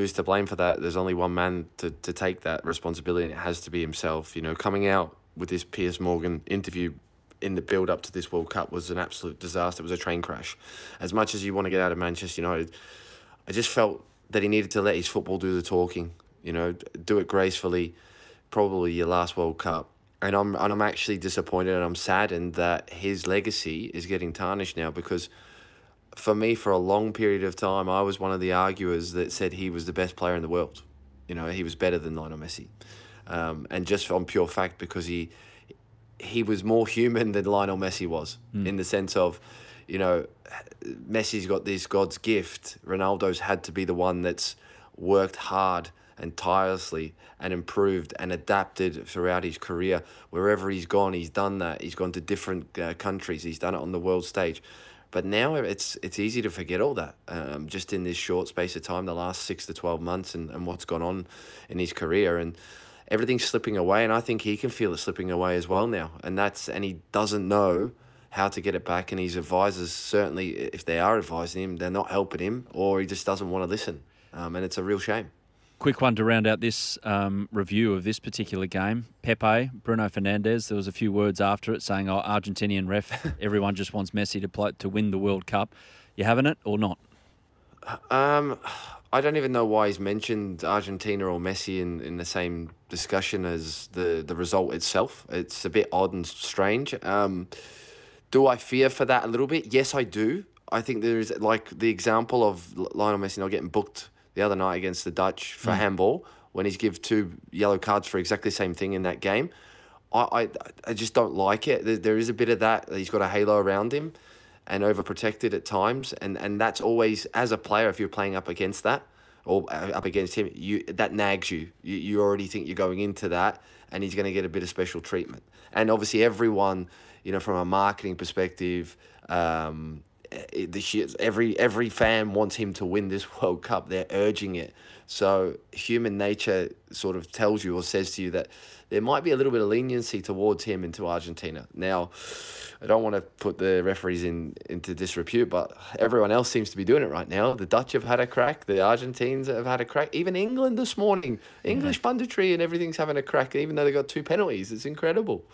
who's to blame for that? There's only one man to, to take that responsibility, and it has to be himself. You know, coming out with this Piers Morgan interview in the build up to this World Cup was an absolute disaster. It was a train crash. As much as you want to get out of Manchester United, I just felt that he needed to let his football do the talking. You know, do it gracefully. Probably your last World Cup. And I'm and I'm actually disappointed and I'm saddened that his legacy is getting tarnished now because for me, for a long period of time, I was one of the arguers that said he was the best player in the world. You know, he was better than Lionel Messi, um, and just on pure fact because he he was more human than Lionel Messi was in the sense of, you know, Messi's got this God's gift. Ronaldo's had to be the one that's worked hard and tirelessly and improved and adapted throughout his career. Wherever he's gone, he's done that. He's gone to different uh, countries. He's done it on the world stage. But now it's it's easy to forget all that um, just in this short space of time, the last six to 12 months, and, and what's gone on in his career. And everything's slipping away. And I think he can feel it slipping away as well now. And that's and he doesn't know how to get it back. And his advisors, certainly, if they are advising him, they're not helping him, or he just doesn't want to listen. Um, and it's a real shame. Quick one to round out this um, review of this particular game. Pepe, Bruno Fernandes. There was a few words after it saying, "Oh, Argentinian ref. everyone just wants Messi to play to win the World Cup. You having it or not?" Um, I don't even know why he's mentioned Argentina or Messi in, in the same discussion as the, the result itself. It's a bit odd and strange. Um, do I fear for that a little bit? Yes, I do. I think there is like the example of Lionel Messi not getting booked the other night against the Dutch for handball when he's give two yellow cards for exactly the same thing in that game. I, I, I just don't like it. There, there is a bit of that. He's got a halo around him and overprotected at times. And, and that's always, as a player, if you're playing up against that or uh, up against him, you that nags you. You, you already think you're going into that and he's going to get a bit of special treatment. And obviously, everyone, you know, from a marketing perspective, um, it, the shit, every every fan wants him to win this World Cup. They're urging it. So human nature sort of tells you or says to you that there might be a little bit of leniency towards him into Argentina. Now, I don't want to put the referees in into disrepute, but everyone else seems to be doing it right now. The Dutch have had a crack. The Argentines have had a crack. Even England this morning, English punditry and everything's having a crack, even though they got two penalties. It's incredible.